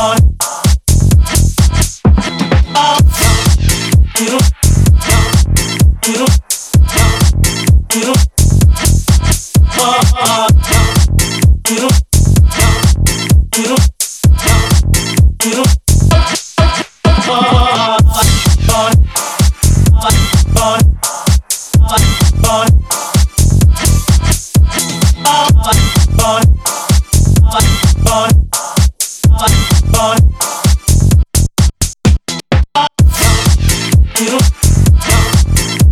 You don't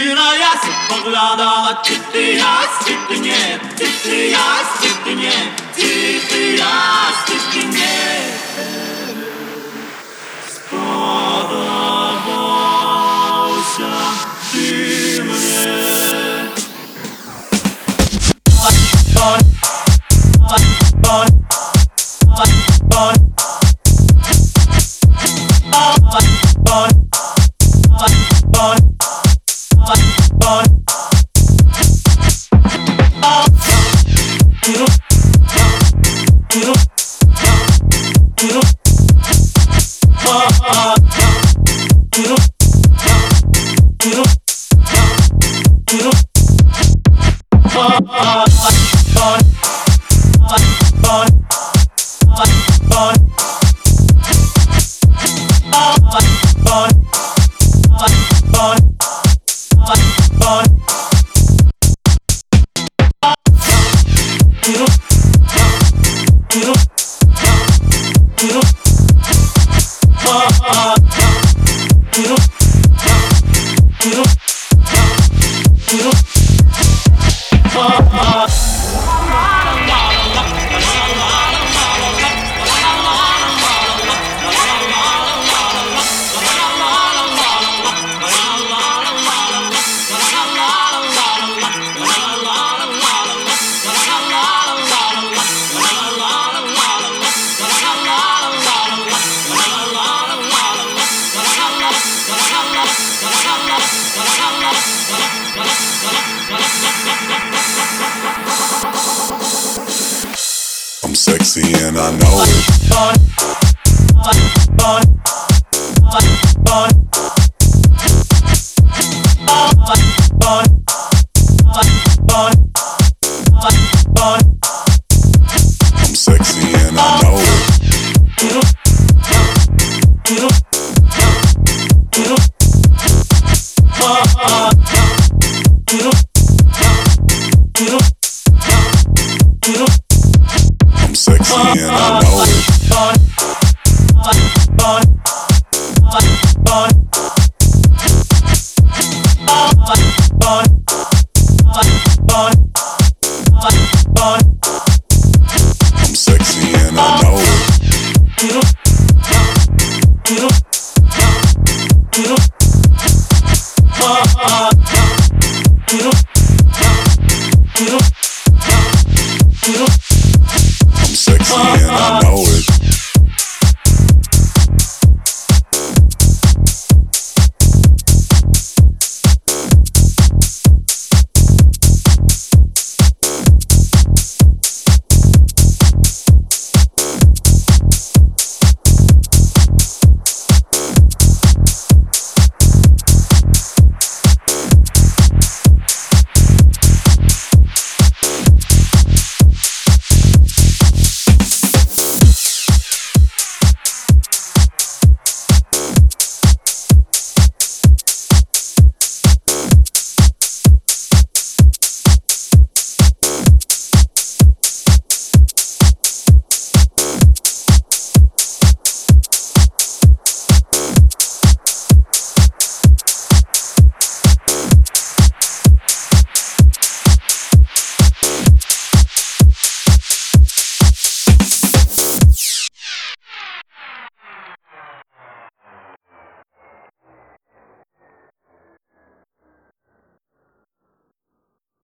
Şirayas Bağdadala Titriyas Titriye Titriyas Titriye Titriyas Titriye Сподобався ти мне Bye. Bye. on. sexy and I know it. on.